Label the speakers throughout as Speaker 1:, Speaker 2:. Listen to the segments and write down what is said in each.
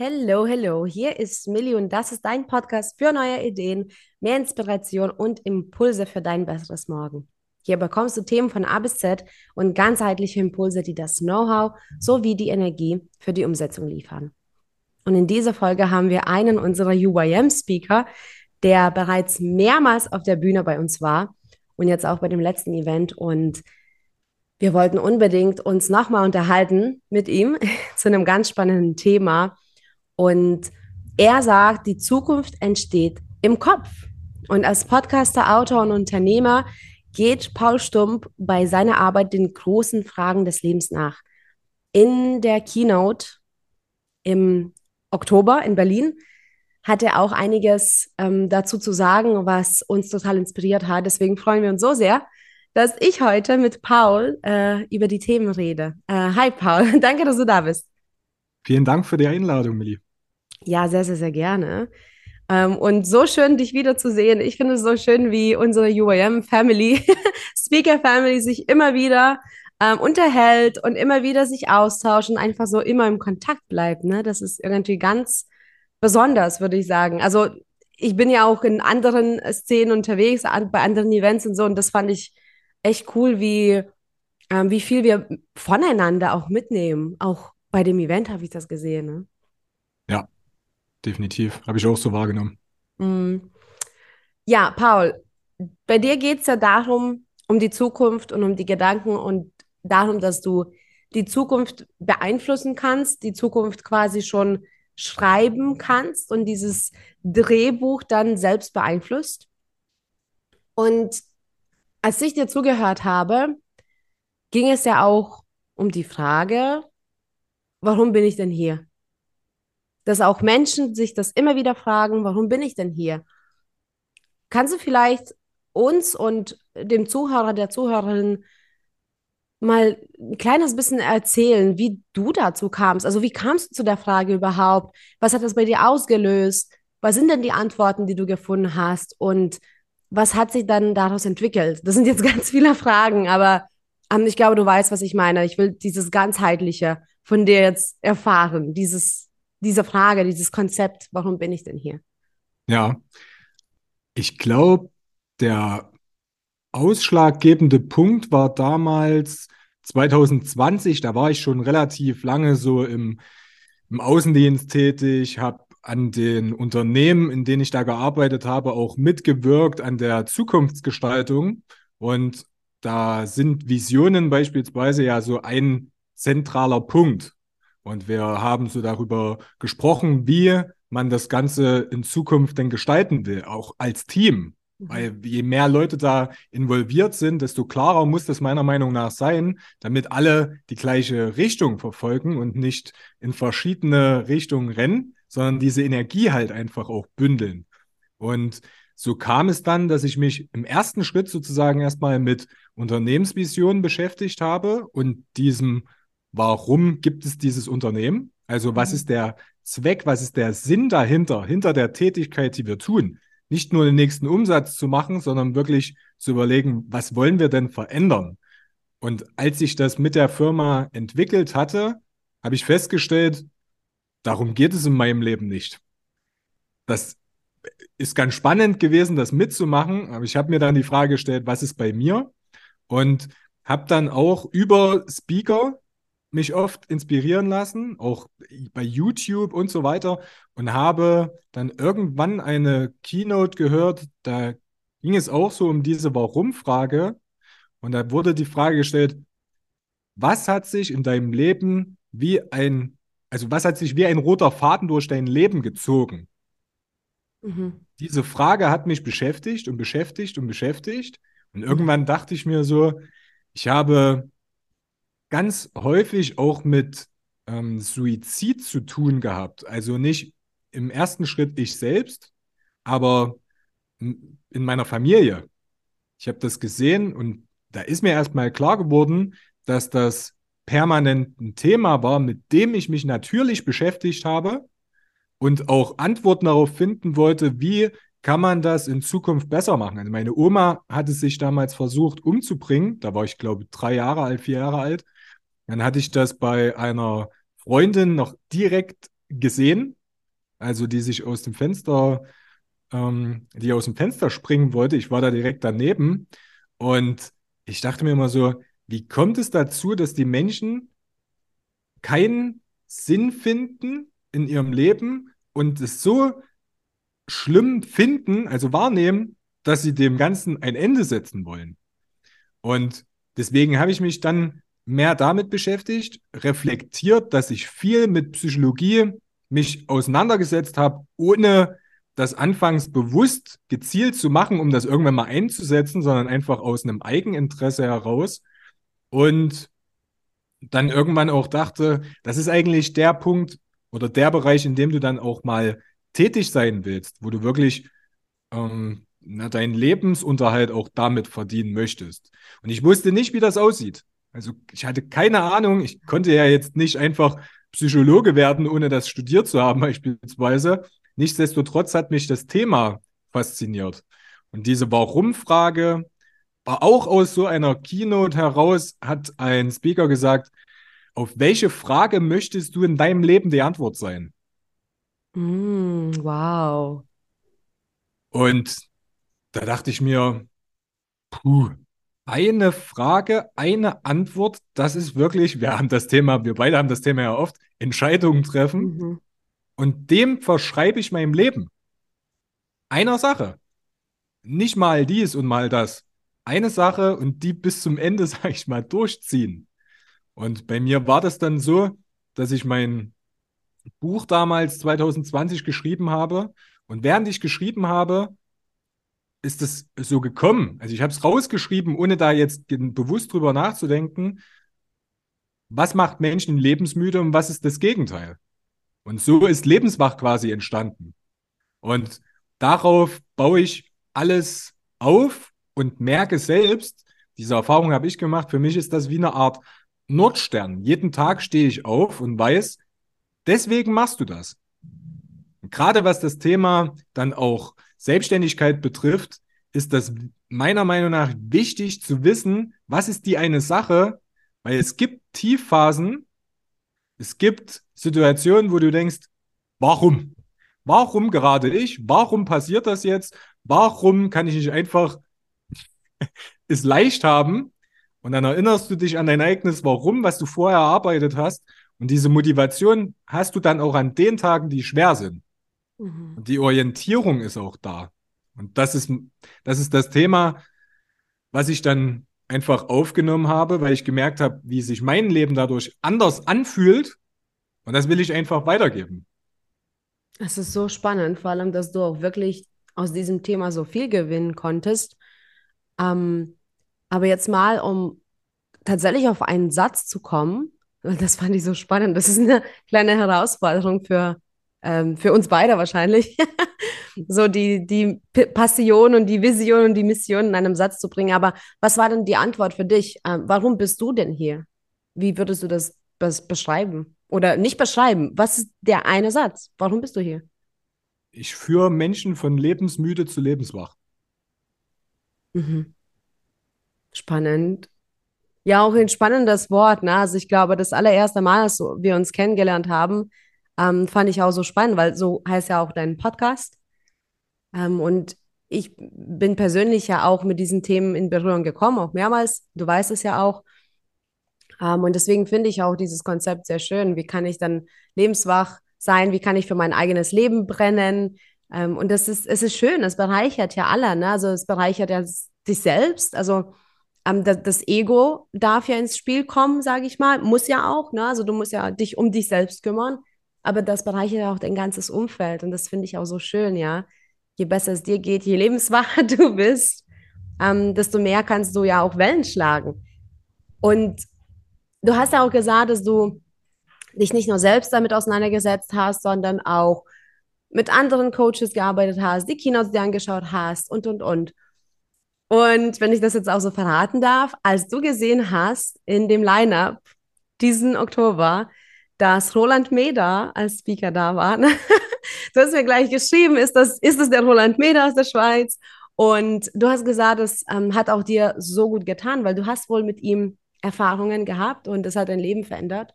Speaker 1: Hello, hello. Hier ist Millie und das ist dein Podcast für neue Ideen, mehr Inspiration und Impulse für dein besseres Morgen. Hier bekommst du Themen von A bis Z und ganzheitliche Impulse, die das Know-how sowie die Energie für die Umsetzung liefern. Und in dieser Folge haben wir einen unserer UYM-Speaker, der bereits mehrmals auf der Bühne bei uns war und jetzt auch bei dem letzten Event. Und wir wollten unbedingt uns nochmal unterhalten mit ihm zu einem ganz spannenden Thema und er sagt, die Zukunft entsteht im Kopf. Und als Podcaster, Autor und Unternehmer geht Paul Stump bei seiner Arbeit den großen Fragen des Lebens nach. In der Keynote im Oktober in Berlin hat er auch einiges ähm, dazu zu sagen, was uns total inspiriert hat. Deswegen freuen wir uns so sehr, dass ich heute mit Paul äh, über die Themen rede. Äh, hi Paul, danke, dass du da bist.
Speaker 2: Vielen Dank für die Einladung, Millie.
Speaker 1: Ja, sehr, sehr, sehr gerne. Ähm, und so schön, dich wiederzusehen. Ich finde es so schön, wie unsere UAM-Family, Speaker-Family sich immer wieder ähm, unterhält und immer wieder sich austauscht und einfach so immer im Kontakt bleibt. Ne? Das ist irgendwie ganz besonders, würde ich sagen. Also ich bin ja auch in anderen Szenen unterwegs, an, bei anderen Events und so, und das fand ich echt cool, wie, ähm, wie viel wir voneinander auch mitnehmen. Auch bei dem Event habe ich das gesehen. Ne?
Speaker 2: Definitiv. Habe ich auch so wahrgenommen.
Speaker 1: Mm. Ja, Paul, bei dir geht es ja darum, um die Zukunft und um die Gedanken und darum, dass du die Zukunft beeinflussen kannst, die Zukunft quasi schon schreiben kannst und dieses Drehbuch dann selbst beeinflusst. Und als ich dir zugehört habe, ging es ja auch um die Frage, warum bin ich denn hier? Dass auch Menschen sich das immer wieder fragen, warum bin ich denn hier? Kannst du vielleicht uns und dem Zuhörer, der Zuhörerin mal ein kleines bisschen erzählen, wie du dazu kamst? Also wie kamst du zu der Frage überhaupt? Was hat das bei dir ausgelöst? Was sind denn die Antworten, die du gefunden hast? Und was hat sich dann daraus entwickelt? Das sind jetzt ganz viele Fragen, aber ähm, ich glaube, du weißt, was ich meine. Ich will dieses ganzheitliche von dir jetzt erfahren, dieses diese Frage, dieses Konzept, warum bin ich denn hier?
Speaker 2: Ja, ich glaube, der ausschlaggebende Punkt war damals 2020, da war ich schon relativ lange so im, im Außendienst tätig, habe an den Unternehmen, in denen ich da gearbeitet habe, auch mitgewirkt an der Zukunftsgestaltung. Und da sind Visionen beispielsweise ja so ein zentraler Punkt. Und wir haben so darüber gesprochen, wie man das Ganze in Zukunft denn gestalten will, auch als Team. Mhm. Weil je mehr Leute da involviert sind, desto klarer muss das meiner Meinung nach sein, damit alle die gleiche Richtung verfolgen und nicht in verschiedene Richtungen rennen, sondern diese Energie halt einfach auch bündeln. Und so kam es dann, dass ich mich im ersten Schritt sozusagen erstmal mit Unternehmensvisionen beschäftigt habe und diesem warum gibt es dieses Unternehmen? Also was mhm. ist der Zweck, was ist der Sinn dahinter, hinter der Tätigkeit, die wir tun? Nicht nur den nächsten Umsatz zu machen, sondern wirklich zu überlegen, was wollen wir denn verändern? Und als ich das mit der Firma entwickelt hatte, habe ich festgestellt, darum geht es in meinem Leben nicht. Das ist ganz spannend gewesen, das mitzumachen, aber ich habe mir dann die Frage gestellt, was ist bei mir? Und habe dann auch über Speaker mich oft inspirieren lassen, auch bei YouTube und so weiter, und habe dann irgendwann eine Keynote gehört, da ging es auch so um diese Warum-Frage. Und da wurde die Frage gestellt, was hat sich in deinem Leben wie ein, also was hat sich wie ein roter Faden durch dein Leben gezogen? Mhm. Diese Frage hat mich beschäftigt und beschäftigt und beschäftigt. Und irgendwann dachte ich mir so, ich habe ganz häufig auch mit ähm, Suizid zu tun gehabt. Also nicht im ersten Schritt ich selbst, aber in meiner Familie. Ich habe das gesehen und da ist mir erstmal klar geworden, dass das permanent ein Thema war, mit dem ich mich natürlich beschäftigt habe und auch Antworten darauf finden wollte, wie kann man das in Zukunft besser machen. Also meine Oma hat es sich damals versucht umzubringen, da war ich glaube drei Jahre alt, vier Jahre alt dann hatte ich das bei einer Freundin noch direkt gesehen, also die sich aus dem Fenster, ähm, die aus dem Fenster springen wollte. Ich war da direkt daneben und ich dachte mir immer so, wie kommt es dazu, dass die Menschen keinen Sinn finden in ihrem Leben und es so schlimm finden, also wahrnehmen, dass sie dem Ganzen ein Ende setzen wollen. Und deswegen habe ich mich dann mehr damit beschäftigt, reflektiert, dass ich viel mit Psychologie mich auseinandergesetzt habe, ohne das anfangs bewusst gezielt zu machen, um das irgendwann mal einzusetzen, sondern einfach aus einem Eigeninteresse heraus. Und dann irgendwann auch dachte, das ist eigentlich der Punkt oder der Bereich, in dem du dann auch mal tätig sein willst, wo du wirklich ähm, na, deinen Lebensunterhalt auch damit verdienen möchtest. Und ich wusste nicht, wie das aussieht. Also ich hatte keine Ahnung. Ich konnte ja jetzt nicht einfach Psychologe werden, ohne das studiert zu haben beispielsweise. Nichtsdestotrotz hat mich das Thema fasziniert. Und diese Warum-Frage war auch aus so einer Keynote heraus, hat ein Speaker gesagt, auf welche Frage möchtest du in deinem Leben die Antwort sein?
Speaker 1: Mm, wow.
Speaker 2: Und da dachte ich mir, puh, eine Frage, eine Antwort, das ist wirklich, wir haben das Thema, wir beide haben das Thema ja oft, Entscheidungen treffen. Mhm. Und dem verschreibe ich meinem Leben. Einer Sache. Nicht mal dies und mal das. Eine Sache und die bis zum Ende, sage ich mal, durchziehen. Und bei mir war das dann so, dass ich mein Buch damals 2020 geschrieben habe. Und während ich geschrieben habe, ist es so gekommen. Also ich habe es rausgeschrieben, ohne da jetzt bewusst drüber nachzudenken, was macht Menschen lebensmüde und was ist das Gegenteil. Und so ist Lebenswach quasi entstanden. Und darauf baue ich alles auf und merke selbst, diese Erfahrung habe ich gemacht, für mich ist das wie eine Art Nordstern. Jeden Tag stehe ich auf und weiß, deswegen machst du das. Gerade was das Thema dann auch Selbstständigkeit betrifft, ist das meiner Meinung nach wichtig zu wissen, was ist die eine Sache, weil es gibt Tiefphasen, es gibt Situationen, wo du denkst, warum? Warum gerade ich? Warum passiert das jetzt? Warum kann ich nicht einfach es leicht haben? Und dann erinnerst du dich an dein eigenes Warum, was du vorher erarbeitet hast. Und diese Motivation hast du dann auch an den Tagen, die schwer sind. Mhm. Und die Orientierung ist auch da. Und das ist, das ist das Thema, was ich dann einfach aufgenommen habe, weil ich gemerkt habe, wie sich mein Leben dadurch anders anfühlt. Und das will ich einfach weitergeben.
Speaker 1: Es ist so spannend, vor allem, dass du auch wirklich aus diesem Thema so viel gewinnen konntest. Ähm, aber jetzt mal, um tatsächlich auf einen Satz zu kommen, das fand ich so spannend. Das ist eine kleine Herausforderung für ähm, für uns beide wahrscheinlich, so die, die Passion und die Vision und die Mission in einem Satz zu bringen. Aber was war denn die Antwort für dich? Ähm, warum bist du denn hier? Wie würdest du das, das beschreiben? Oder nicht beschreiben? Was ist der eine Satz? Warum bist du hier?
Speaker 2: Ich führe Menschen von lebensmüde zu lebenswach.
Speaker 1: Mhm. Spannend. Ja, auch ein spannendes Wort. Ne? Also ich glaube, das allererste Mal, dass wir uns kennengelernt haben, ähm, fand ich auch so spannend, weil so heißt ja auch dein Podcast. Ähm, und ich bin persönlich ja auch mit diesen Themen in Berührung gekommen, auch mehrmals. Du weißt es ja auch. Ähm, und deswegen finde ich auch dieses Konzept sehr schön. Wie kann ich dann lebenswach sein? Wie kann ich für mein eigenes Leben brennen? Ähm, und das ist, es ist schön, es bereichert ja alle. Ne? Also es bereichert ja dich selbst. Also ähm, das, das, Ego darf ja ins Spiel kommen, sage ich mal. Muss ja auch. Ne? Also du musst ja dich um dich selbst kümmern aber das bereichert auch dein ganzes Umfeld und das finde ich auch so schön, ja. Je besser es dir geht, je lebenswacher du bist, ähm, desto mehr kannst du ja auch Wellen schlagen. Und du hast ja auch gesagt, dass du dich nicht nur selbst damit auseinandergesetzt hast, sondern auch mit anderen Coaches gearbeitet hast, die Keynotes dir angeschaut hast und, und, und. Und wenn ich das jetzt auch so verraten darf, als du gesehen hast in dem Lineup diesen Oktober, dass Roland Meder als Speaker da war. du hast mir gleich geschrieben, ist das, ist das der Roland Meder aus der Schweiz? Und du hast gesagt, es ähm, hat auch dir so gut getan, weil du hast wohl mit ihm Erfahrungen gehabt und das hat dein Leben verändert.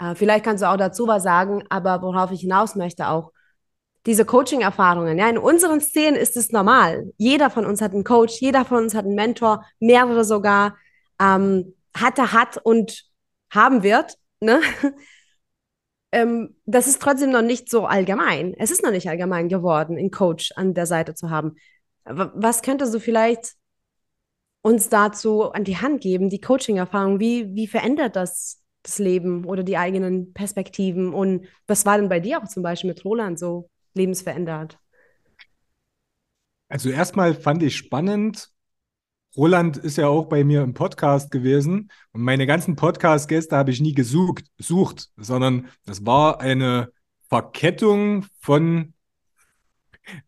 Speaker 1: Äh, vielleicht kannst du auch dazu was sagen, aber worauf ich hinaus möchte auch, diese Coaching-Erfahrungen, ja, in unseren Szenen ist es normal. Jeder von uns hat einen Coach, jeder von uns hat einen Mentor, mehrere sogar, ähm, hatte, hat und haben wird, ne? ähm, das ist trotzdem noch nicht so allgemein. Es ist noch nicht allgemein geworden, einen Coach an der Seite zu haben. Was könntest du vielleicht uns dazu an die Hand geben, die Coaching-Erfahrung? Wie, wie verändert das das Leben oder die eigenen Perspektiven? Und was war denn bei dir auch zum Beispiel mit Roland so lebensverändert?
Speaker 2: Also erstmal fand ich spannend, Roland ist ja auch bei mir im Podcast gewesen und meine ganzen Podcast-Gäste habe ich nie gesucht, sucht, sondern das war eine Verkettung von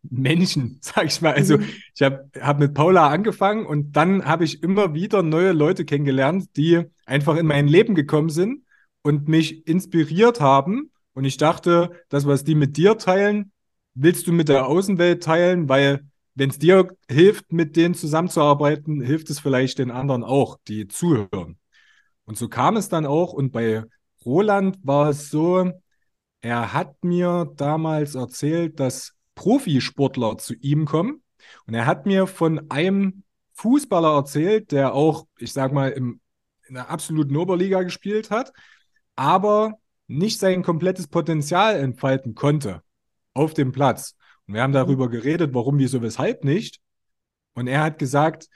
Speaker 2: Menschen, sag ich mal. Also mhm. ich habe hab mit Paula angefangen und dann habe ich immer wieder neue Leute kennengelernt, die einfach in mein Leben gekommen sind und mich inspiriert haben. Und ich dachte, das, was die mit dir teilen, willst du mit der Außenwelt teilen, weil wenn es dir hilft, mit denen zusammenzuarbeiten, hilft es vielleicht den anderen auch, die zuhören. Und so kam es dann auch. Und bei Roland war es so, er hat mir damals erzählt, dass Profisportler zu ihm kommen. Und er hat mir von einem Fußballer erzählt, der auch, ich sag mal, im, in der absoluten Oberliga gespielt hat, aber nicht sein komplettes Potenzial entfalten konnte auf dem Platz. Und wir haben darüber geredet, warum, wieso, weshalb nicht. Und er hat gesagt,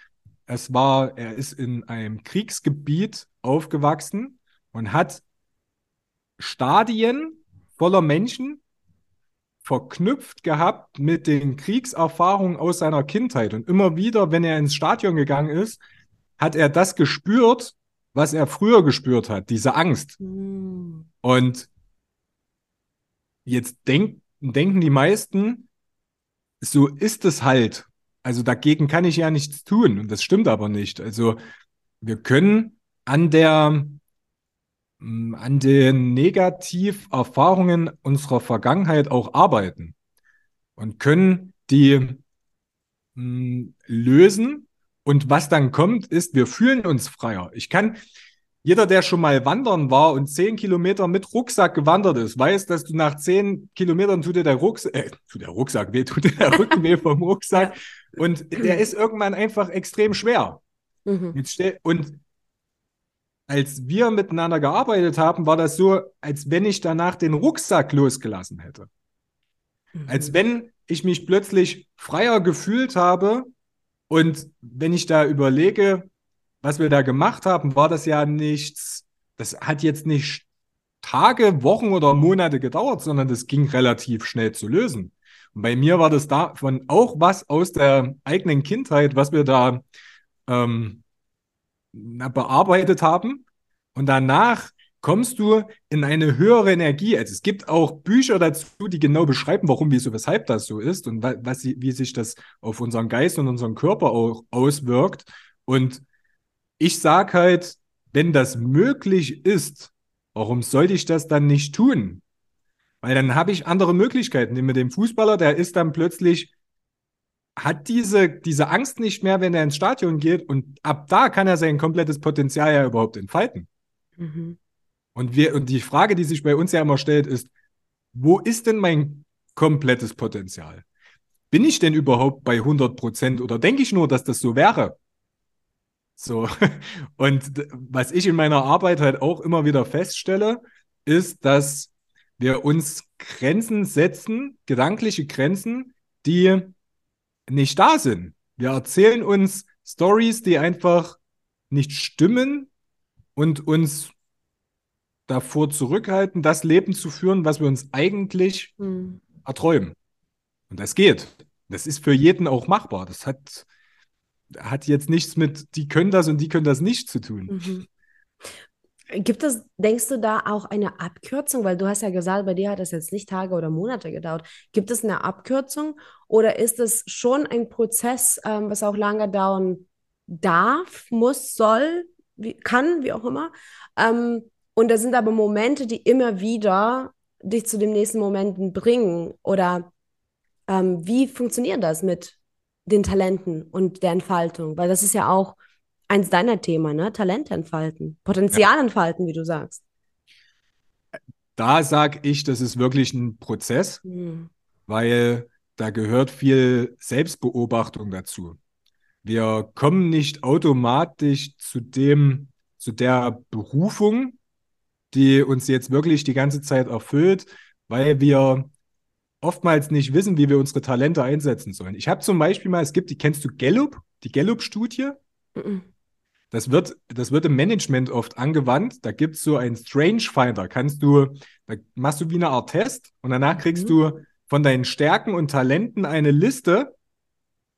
Speaker 2: es war, er ist in einem Kriegsgebiet aufgewachsen und hat Stadien voller Menschen verknüpft gehabt mit den Kriegserfahrungen aus seiner Kindheit. Und immer wieder, wenn er ins Stadion gegangen ist, hat er das gespürt, was er früher gespürt hat, diese Angst. Mhm. Und jetzt denk, denken die meisten, so ist es halt. Also dagegen kann ich ja nichts tun. Und das stimmt aber nicht. Also wir können an der, mm, an den Negativerfahrungen unserer Vergangenheit auch arbeiten und können die mm, lösen. Und was dann kommt, ist, wir fühlen uns freier. Ich kann, jeder, der schon mal wandern war und zehn Kilometer mit Rucksack gewandert ist, weiß, dass du nach zehn Kilometern tut dir der Rucksack, äh, tut der Rucksack weh, tut dir der Rücken weh vom Rucksack. Und der ist irgendwann einfach extrem schwer. Mhm. Und als wir miteinander gearbeitet haben, war das so, als wenn ich danach den Rucksack losgelassen hätte. Mhm. Als wenn ich mich plötzlich freier gefühlt habe. Und wenn ich da überlege, was wir da gemacht haben, war das ja nichts, das hat jetzt nicht Tage, Wochen oder Monate gedauert, sondern das ging relativ schnell zu lösen. Und bei mir war das davon auch was aus der eigenen Kindheit, was wir da ähm, bearbeitet haben. Und danach kommst du in eine höhere Energie. Also es gibt auch Bücher dazu, die genau beschreiben, warum, wieso, weshalb das so ist und was, wie sich das auf unseren Geist und unseren Körper auch auswirkt. Und ich sage halt, wenn das möglich ist, warum sollte ich das dann nicht tun? Weil dann habe ich andere Möglichkeiten. Mit dem Fußballer, der ist dann plötzlich, hat diese, diese Angst nicht mehr, wenn er ins Stadion geht und ab da kann er sein komplettes Potenzial ja überhaupt entfalten. Mhm. Und, wir, und die Frage, die sich bei uns ja immer stellt, ist, wo ist denn mein komplettes Potenzial? Bin ich denn überhaupt bei 100 Prozent oder denke ich nur, dass das so wäre? So. Und was ich in meiner Arbeit halt auch immer wieder feststelle, ist, dass wir uns Grenzen setzen, gedankliche Grenzen, die nicht da sind. Wir erzählen uns Stories, die einfach nicht stimmen und uns davor zurückhalten, das Leben zu führen, was wir uns eigentlich mhm. erträumen. Und das geht. Das ist für jeden auch machbar. Das hat hat jetzt nichts mit, die können das und die können das nicht zu tun. Mhm.
Speaker 1: Gibt es, denkst du da auch eine Abkürzung? Weil du hast ja gesagt, bei dir hat das jetzt nicht Tage oder Monate gedauert. Gibt es eine Abkürzung oder ist es schon ein Prozess, ähm, was auch lange dauern darf, muss, soll, wie, kann, wie auch immer? Ähm, und da sind aber Momente, die immer wieder dich zu den nächsten Momenten bringen. Oder ähm, wie funktioniert das mit den Talenten und der Entfaltung, weil das ist ja auch eins deiner Themen, ne? Talente entfalten, Potenzial entfalten, wie du sagst.
Speaker 2: da sage ich, das ist wirklich ein Prozess,
Speaker 1: Hm.
Speaker 2: weil da gehört viel Selbstbeobachtung dazu. Wir kommen nicht automatisch zu dem, zu der Berufung, die uns jetzt wirklich die ganze Zeit erfüllt, weil wir oftmals nicht wissen, wie wir unsere Talente einsetzen sollen. Ich habe zum Beispiel mal, es gibt, die kennst du Gallup, die Gallup-Studie?
Speaker 1: Mhm.
Speaker 2: Das wird, das wird im Management oft angewandt. Da gibt es so einen Strange Finder. Kannst du, da machst du wie eine Art Test und danach kriegst
Speaker 1: Mhm.
Speaker 2: du von deinen Stärken und Talenten eine Liste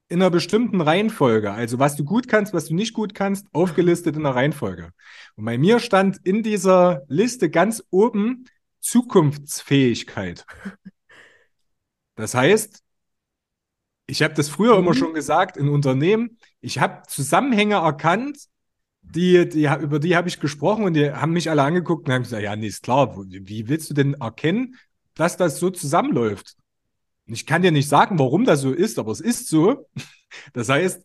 Speaker 2: in einer bestimmten Reihenfolge. Also was du gut kannst, was du nicht gut kannst, aufgelistet in einer Reihenfolge. Und bei mir stand in dieser Liste ganz oben Zukunftsfähigkeit. Das heißt, ich habe das früher immer
Speaker 1: Mhm.
Speaker 2: schon gesagt in Unternehmen, ich habe Zusammenhänge erkannt, die, die, über die habe ich gesprochen und die haben mich alle angeguckt und haben gesagt, ja, nee, ist klar, wie willst du denn erkennen, dass das so zusammenläuft? Und ich kann dir nicht sagen, warum das so ist, aber es ist so. Das heißt,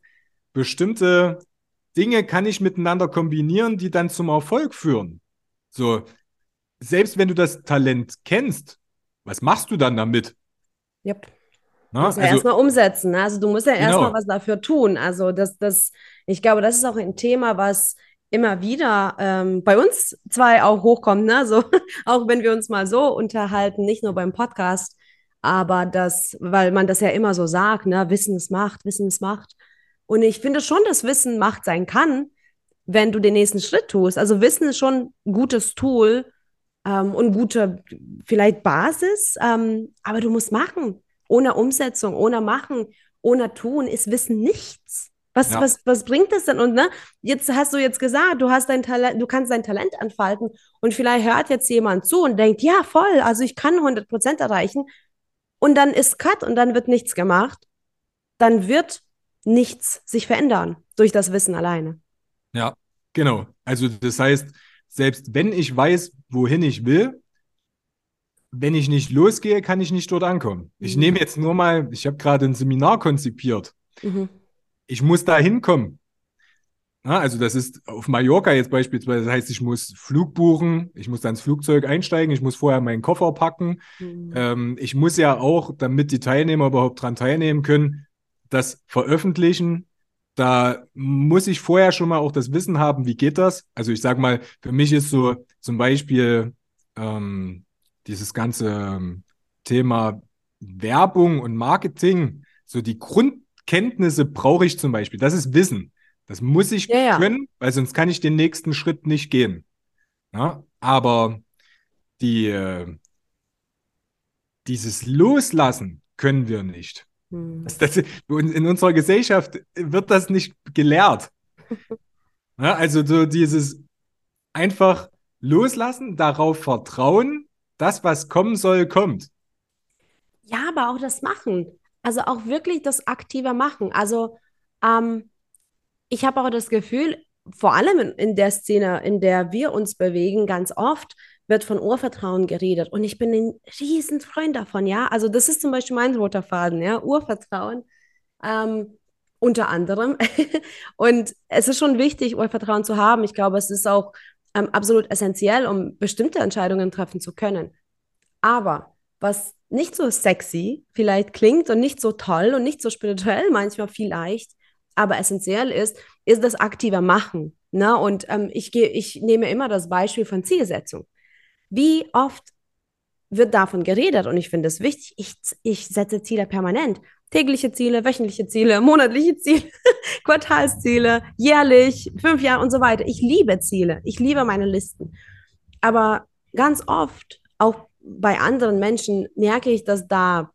Speaker 2: bestimmte Dinge kann ich miteinander kombinieren, die dann zum Erfolg führen. So, selbst wenn du das Talent kennst, was machst du dann damit?
Speaker 1: Yep.
Speaker 2: Na,
Speaker 1: Musst ja
Speaker 2: also,
Speaker 1: erstmal umsetzen. Ne? Also du musst ja
Speaker 2: Genau.
Speaker 1: erstmal was dafür tun. Also das, das, ich glaube, das ist auch ein Thema, was immer wieder ähm, bei uns zwei auch hochkommt, ne? So, auch wenn wir uns mal so unterhalten, nicht nur beim Podcast, aber das, weil man das ja immer so sagt, ne? Wissen ist Macht, Wissen ist Macht. Und ich finde schon, dass Wissen Macht sein kann, wenn du den nächsten Schritt tust. Also Wissen ist schon ein gutes Tool ähm, und gute vielleicht Basis, ähm, aber du musst machen. Ohne Umsetzung, ohne Machen, ohne Tun ist Wissen nichts. Was,
Speaker 2: Ja.
Speaker 1: was, was bringt das denn? Und ne, jetzt hast du jetzt gesagt, du hast dein Talent, du kannst dein Talent entfalten und vielleicht hört jetzt jemand zu und denkt, ja, voll, also ich kann 100 Prozent erreichen und dann ist Cut und dann wird nichts gemacht. Dann wird nichts sich verändern durch das Wissen alleine.
Speaker 2: Ja, genau. Also das heißt, selbst wenn ich weiß, wohin ich will, wenn ich nicht losgehe, kann ich nicht dort ankommen. Ich
Speaker 1: Mhm.
Speaker 2: nehme jetzt nur mal, ich habe gerade ein Seminar konzipiert.
Speaker 1: Mhm.
Speaker 2: Ich muss da hinkommen. Ja, also das ist auf Mallorca jetzt beispielsweise, das heißt, ich muss Flug buchen, ich muss dann ins Flugzeug einsteigen, ich muss vorher meinen Koffer packen.
Speaker 1: Mhm.
Speaker 2: Ähm, ich muss ja auch, damit die Teilnehmer überhaupt dran teilnehmen können, das veröffentlichen. Da muss ich vorher schon mal auch das Wissen haben, wie geht das? Also ich sage mal, für mich ist so zum Beispiel ähm, dieses ganze ähm, Thema Werbung und Marketing, so die Grundkenntnisse brauche ich zum Beispiel. Das ist Wissen. Das muss ich
Speaker 1: Ja, ja.
Speaker 2: können, weil sonst kann ich den nächsten Schritt nicht gehen. Ja? Aber die, äh, dieses Loslassen können wir nicht.
Speaker 1: Mhm.
Speaker 2: Das, das, in unserer Gesellschaft wird das nicht gelehrt. Ja, also so dieses einfach loslassen, darauf vertrauen, das, was kommen soll, kommt.
Speaker 1: Ja, aber auch das Machen. Also auch wirklich das aktive Machen. Also ähm, ich habe auch das Gefühl, vor allem in, in der Szene, in der wir uns bewegen, ganz oft wird von Urvertrauen geredet. Und ich bin ein riesen Freund davon, ja. Also das ist zum Beispiel mein roter Faden, ja, Urvertrauen. Ähm, unter anderem. Und es ist schon wichtig, Urvertrauen zu haben. Ich glaube, es ist auch ähm, absolut essentiell, um bestimmte Entscheidungen treffen zu können. Aber was nicht so sexy vielleicht klingt und nicht so toll und nicht so spirituell, manchmal vielleicht, aber essentiell ist, ist das aktive Machen. Ne? Und ähm, ich, geh, ich nehme immer das Beispiel von Zielsetzung. Wie oft wird davon geredet und ich finde es wichtig, ich, ich setze Ziele permanent. Tägliche Ziele, wöchentliche Ziele, monatliche Ziele, Quartalsziele, jährlich, fünf Jahre und so weiter. Ich liebe Ziele, ich liebe meine Listen. Aber ganz oft, auch bei anderen Menschen, merke ich, dass da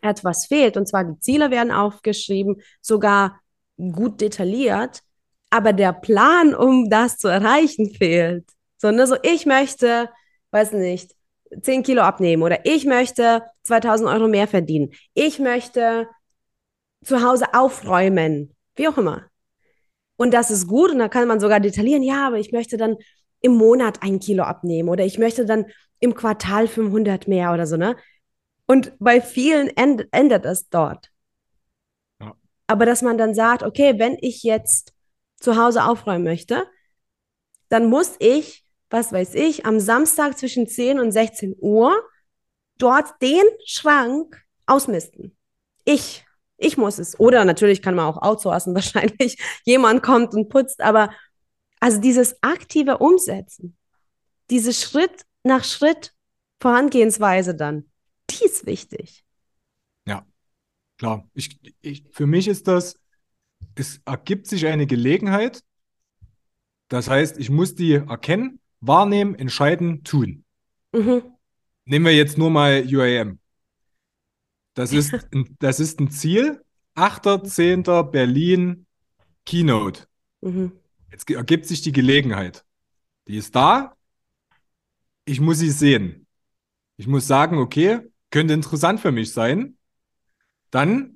Speaker 1: etwas fehlt. Und zwar die Ziele werden aufgeschrieben, sogar gut detailliert, aber der Plan, um das zu erreichen, fehlt. So, ne, so ich möchte, weiß nicht, 10 Kilo abnehmen oder ich möchte 2000 Euro mehr verdienen. Ich möchte zu Hause aufräumen, wie auch immer. Und das ist gut und da kann man sogar detaillieren, ja, aber ich möchte dann im Monat ein Kilo abnehmen oder ich möchte dann im Quartal 500 mehr oder so, ne? Und bei vielen end endet es dort.
Speaker 2: Ja.
Speaker 1: Aber dass man dann sagt, okay, wenn ich jetzt zu Hause aufräumen möchte, dann muss ich, was weiß ich, am Samstag zwischen 10 und 16 Uhr dort den Schrank ausmisten. Ich, ich muss es. Oder natürlich kann man auch outsourcen, wahrscheinlich jemand kommt und putzt, aber also dieses aktive Umsetzen, diese Schritt nach Schritt Vorangehensweise dann, die ist wichtig.
Speaker 2: Ja, klar. Ich, ich, für mich ist das, es ergibt sich eine Gelegenheit. Das heißt, ich muss die erkennen, wahrnehmen, entscheiden, tun. Mhm. Nehmen wir jetzt nur mal UAM. Das ist, ein, das ist ein Ziel. 8.10. Berlin Keynote. Mhm. Jetzt ergibt sich die Gelegenheit. Die ist da. Ich muss sie sehen. Ich muss sagen, okay, könnte interessant für mich sein. Dann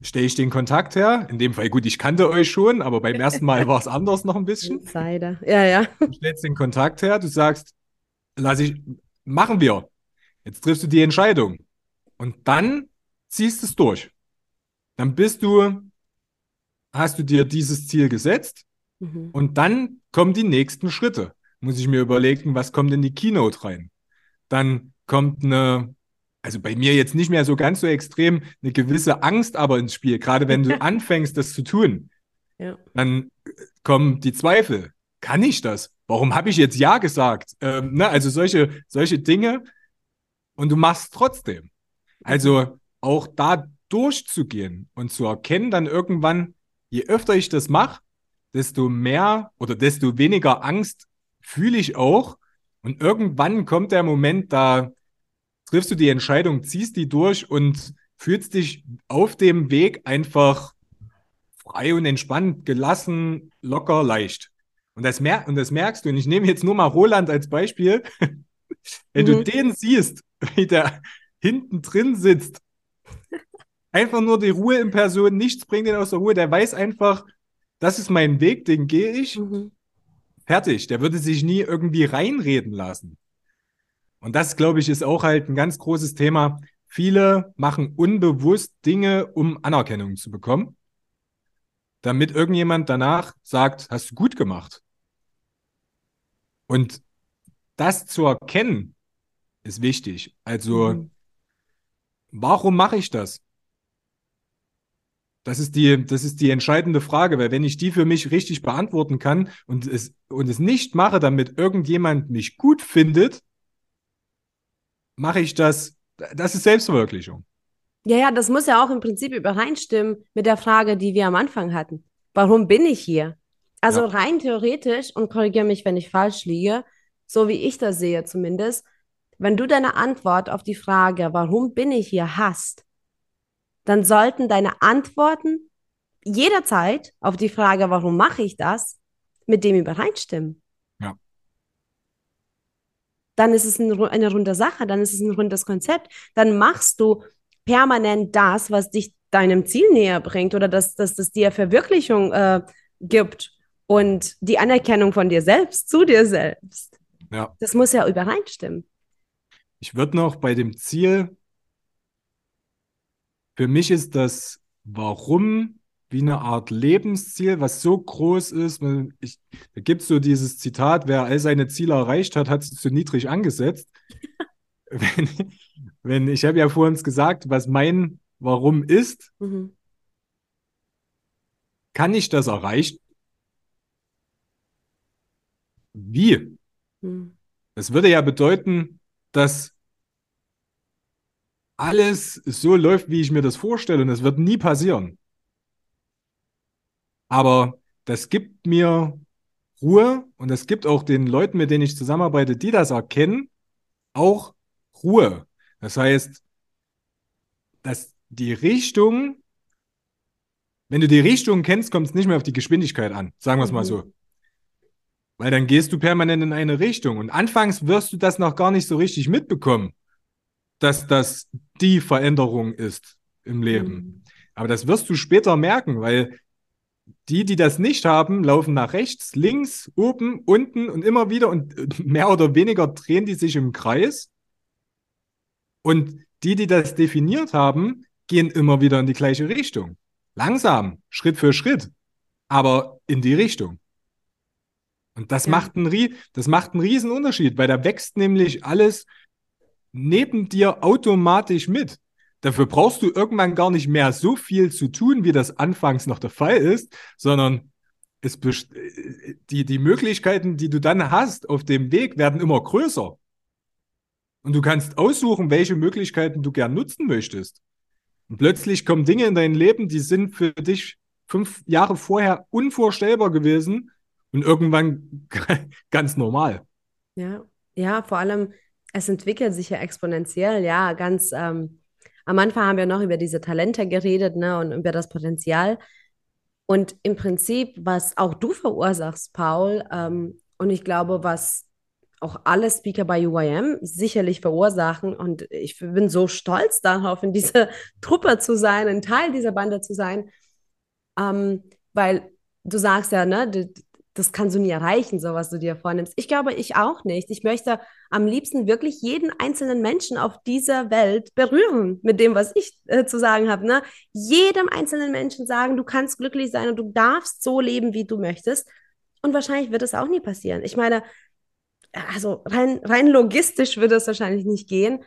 Speaker 2: stelle ich den Kontakt her. In dem Fall, gut, ich kannte euch schon, aber beim ersten Mal war es anders noch ein bisschen.
Speaker 1: Insider. Ja, ja.
Speaker 2: Du stellst den Kontakt her, du sagst, lass ich, machen wir. Jetzt triffst du die Entscheidung. Und dann ziehst du es durch. Dann bist du, hast du dir dieses Ziel gesetzt mhm. und dann kommen die nächsten Schritte. Muss ich mir überlegen, was kommt in die Keynote rein? Dann kommt eine, also bei mir jetzt nicht mehr so ganz so extrem, eine gewisse Angst aber ins Spiel, gerade wenn du anfängst, das zu tun. Ja. Dann kommen die Zweifel. Kann ich das? Warum habe ich jetzt Ja gesagt? Ähm, ne? Also solche, solche Dinge, und du machst trotzdem. Also auch da durchzugehen und zu erkennen dann irgendwann, je öfter ich das mache, desto mehr oder desto weniger Angst fühle ich auch. Und irgendwann kommt der Moment, da triffst du die Entscheidung, ziehst die durch und fühlst dich auf dem Weg einfach frei und entspannt, gelassen, locker, leicht. Und das, mer und das merkst du. Und ich nehme jetzt nur mal Roland als Beispiel. Wenn mhm. du den siehst, wie der hinten drin sitzt, einfach nur die Ruhe in Person, nichts bringt ihn aus der Ruhe, der weiß einfach, das ist mein Weg, den gehe ich. Mhm. Fertig. Der würde sich nie irgendwie reinreden lassen. Und das, glaube ich, ist auch halt ein ganz großes Thema. Viele machen unbewusst Dinge, um Anerkennung zu bekommen, damit irgendjemand danach sagt, hast du gut gemacht. Und das zu erkennen, ist wichtig. Also, mhm. warum mache ich das? Das ist die, das ist die entscheidende Frage, weil wenn ich die für mich richtig beantworten kann und es, und es nicht mache, damit irgendjemand mich gut findet, mache ich das, das ist Selbstverwirklichung.
Speaker 1: Ja, ja, das muss ja auch im Prinzip übereinstimmen mit der Frage, die wir am Anfang hatten. Warum bin ich hier? Also ja. rein theoretisch, und korrigiere mich, wenn ich falsch liege, so wie ich das sehe zumindest, wenn du deine Antwort auf die Frage, warum bin ich hier, hast, dann sollten deine Antworten jederzeit auf die Frage, warum mache ich das, mit dem übereinstimmen. Dann ist es ein, eine runde Sache, dann ist es ein rundes Konzept. Dann machst du permanent das, was dich deinem Ziel näher bringt oder dass das, das dir Verwirklichung äh, gibt und die Anerkennung von dir selbst zu dir selbst. Ja. Das muss ja übereinstimmen.
Speaker 2: Ich würde noch bei dem Ziel, für mich ist das Warum wie eine Art Lebensziel, was so groß ist. Ich, da gibt es so dieses Zitat, wer all seine Ziele erreicht hat, hat sie zu niedrig angesetzt. wenn, wenn, ich habe ja vorhin gesagt, was mein Warum ist, mhm. kann ich das erreichen? Wie? Mhm. Das würde ja bedeuten, dass alles so läuft, wie ich mir das vorstelle und es wird nie passieren. Aber das gibt mir Ruhe und es gibt auch den Leuten, mit denen ich zusammenarbeite, die das erkennen, auch Ruhe. Das heißt, dass die Richtung, wenn du die Richtung kennst, kommt es nicht mehr auf die Geschwindigkeit an, sagen wir es mhm. mal so. Weil dann gehst du permanent in eine Richtung und anfangs wirst du das noch gar nicht so richtig mitbekommen dass das die Veränderung ist im Leben. Mhm. Aber das wirst du später merken, weil die, die das nicht haben, laufen nach rechts, links, oben, unten und immer wieder und mehr oder weniger drehen die sich im Kreis. Und die, die das definiert haben, gehen immer wieder in die gleiche Richtung. Langsam, Schritt für Schritt, aber in die Richtung. Und das, ja. macht einen, das macht einen riesen Unterschied, weil da wächst nämlich alles neben dir automatisch mit. Dafür brauchst du irgendwann gar nicht mehr so viel zu tun, wie das anfangs noch der Fall ist, sondern es die, die Möglichkeiten, die du dann hast auf dem Weg, werden immer größer. Und du kannst aussuchen, welche Möglichkeiten du gern nutzen möchtest. Und plötzlich kommen Dinge in dein Leben, die sind für dich fünf Jahre vorher unvorstellbar gewesen und irgendwann ganz normal.
Speaker 1: Ja, ja, vor allem, es entwickelt sich ja exponentiell, ja, ganz ähm, am Anfang haben wir noch über diese Talente geredet, ne, und über das Potenzial. Und im Prinzip, was auch du verursachst, Paul, ähm, und ich glaube, was auch alle Speaker bei UIM sicherlich verursachen. Und ich bin so stolz darauf, in dieser Truppe zu sein, ein Teil dieser Bande zu sein, ähm, weil du sagst ja, ne, das kannst du nie erreichen, so was du dir vornimmst. Ich glaube, ich auch nicht. Ich möchte am liebsten wirklich jeden einzelnen Menschen auf dieser Welt berühren mit dem, was ich äh, zu sagen habe. Ne? Jedem einzelnen Menschen sagen, du kannst glücklich sein und du darfst so leben, wie du möchtest. Und wahrscheinlich wird es auch nie passieren. Ich meine, also rein, rein logistisch würde es wahrscheinlich nicht gehen,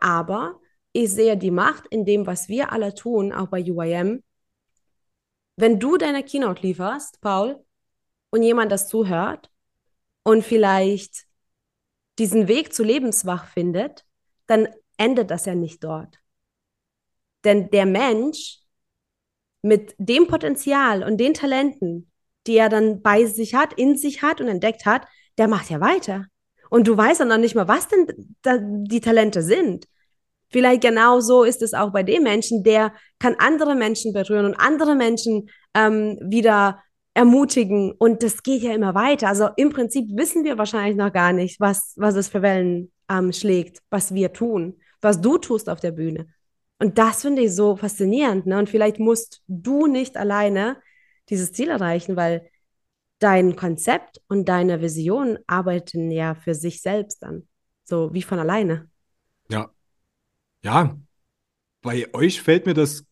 Speaker 1: aber ich sehe die Macht in dem, was wir alle tun, auch bei UIM. Wenn du deine Keynote lieferst, Paul, und jemand das zuhört und vielleicht diesen Weg zu lebenswach findet, dann endet das ja nicht dort. Denn der Mensch mit dem Potenzial und den Talenten, die er dann bei sich hat, in sich hat und entdeckt hat, der macht ja weiter. Und du weißt dann noch nicht mal, was denn die Talente sind. Vielleicht genau so ist es auch bei dem Menschen, der kann andere Menschen berühren und andere Menschen ähm, wieder ermutigen. Und das geht ja immer weiter. Also im Prinzip wissen wir wahrscheinlich noch gar nicht, was, was es für Wellen ähm, schlägt, was wir tun, was du tust auf der Bühne. Und das finde ich so faszinierend. Ne? Und vielleicht musst du nicht alleine dieses Ziel erreichen, weil dein Konzept und deine Vision arbeiten ja für sich selbst dann. So wie von alleine.
Speaker 2: Ja. Ja. Bei euch fällt mir das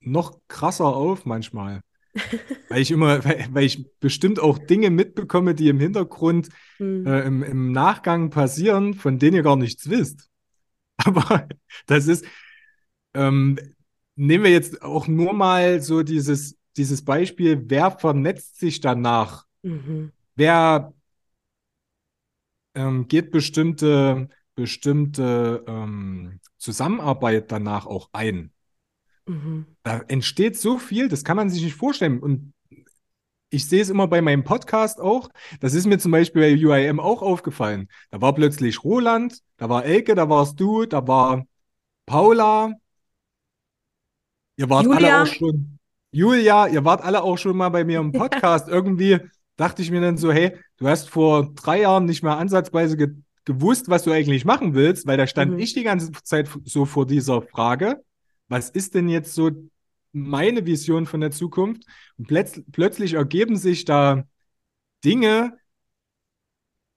Speaker 2: noch krasser auf manchmal. weil ich immer, weil, weil, ich bestimmt auch Dinge mitbekomme, die im Hintergrund hm. äh, im, im Nachgang passieren, von denen ihr gar nichts wisst. Aber das ist, ähm, nehmen wir jetzt auch nur mal so dieses, dieses Beispiel, wer vernetzt sich danach Mhm. Wer ähm, geht bestimmte, bestimmte ähm, Zusammenarbeit danach auch ein? Mhm. Da entsteht so viel, das kann man sich nicht vorstellen. Und ich sehe es immer bei meinem Podcast auch. Das ist mir zum Beispiel bei UIM auch aufgefallen. Da war plötzlich Roland, da war Elke, da warst du, da war Paula. Ihr wart Julia. alle auch schon. Julia, ihr wart alle auch schon mal bei mir im Podcast. Irgendwie dachte ich mir dann so, hey, du hast vor drei Jahren nicht mehr ansatzweise ge gewusst, was du eigentlich machen willst, weil da stand mhm. ich die ganze Zeit so vor dieser Frage, was ist denn jetzt so meine Vision von der Zukunft? Und plötz plötzlich ergeben sich da Dinge,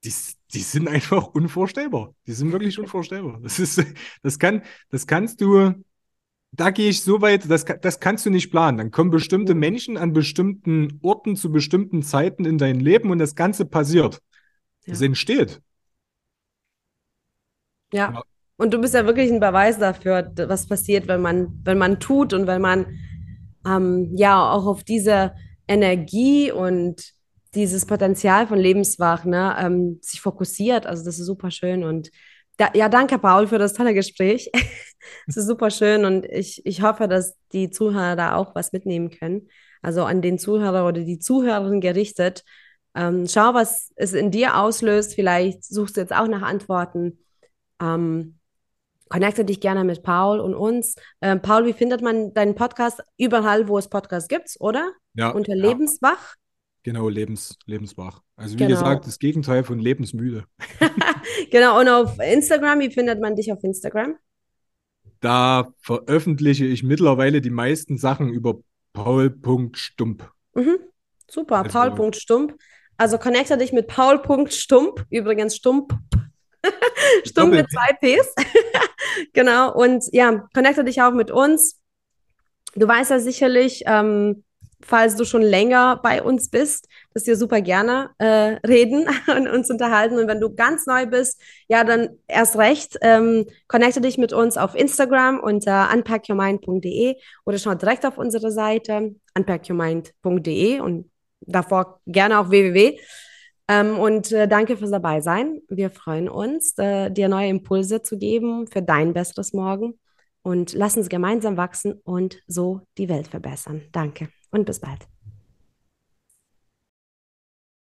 Speaker 2: die, die sind einfach unvorstellbar. Die sind wirklich unvorstellbar. Das ist, das kann, das kannst du, da gehe ich so weit, das, das kannst du nicht planen. Dann kommen bestimmte mhm. Menschen an bestimmten Orten zu bestimmten Zeiten in dein Leben und das Ganze passiert. Ja. Es entsteht.
Speaker 1: Ja. Und du bist ja wirklich ein Beweis dafür, was passiert, wenn man, wenn man tut und wenn man ähm, ja auch auf diese Energie und dieses Potenzial von Lebenswach ne, ähm, sich fokussiert. Also das ist super schön und da, ja, danke, Paul, für das tolle Gespräch. Es ist super schön und ich, ich hoffe, dass die Zuhörer da auch was mitnehmen können. Also an den Zuhörer oder die Zuhörerin gerichtet. Ähm, schau, was es in dir auslöst. Vielleicht suchst du jetzt auch nach Antworten. Ähm, connecte dich gerne mit Paul und uns. Ähm, Paul, wie findet man deinen Podcast? Überall, wo es Podcasts gibt, oder?
Speaker 2: Ja.
Speaker 1: Unter ja. Lebenswach?
Speaker 2: Genau, lebens, lebenswach. Also wie genau. gesagt, das Gegenteil von lebensmüde.
Speaker 1: genau, und auf Instagram, wie findet man dich auf Instagram?
Speaker 2: Da veröffentliche ich mittlerweile die meisten Sachen über paul.stump.
Speaker 1: Mhm. Super, also, paul.stump. Also connecte dich mit paul.stump, übrigens stump. stump mit zwei Ps. genau, und ja, connecte dich auch mit uns. Du weißt ja sicherlich, ähm, falls du schon länger bei uns bist, dass wir super gerne äh, reden und uns unterhalten. Und wenn du ganz neu bist, ja, dann erst recht, ähm, connecte dich mit uns auf Instagram unter unpackyourmind.de oder schau direkt auf unsere Seite unpackyourmind.de und davor gerne auch www. Ähm, und äh, danke fürs dabei sein. Wir freuen uns, äh, dir neue Impulse zu geben für dein besseres Morgen und lass uns gemeinsam wachsen und so die Welt verbessern. Danke und bis bald.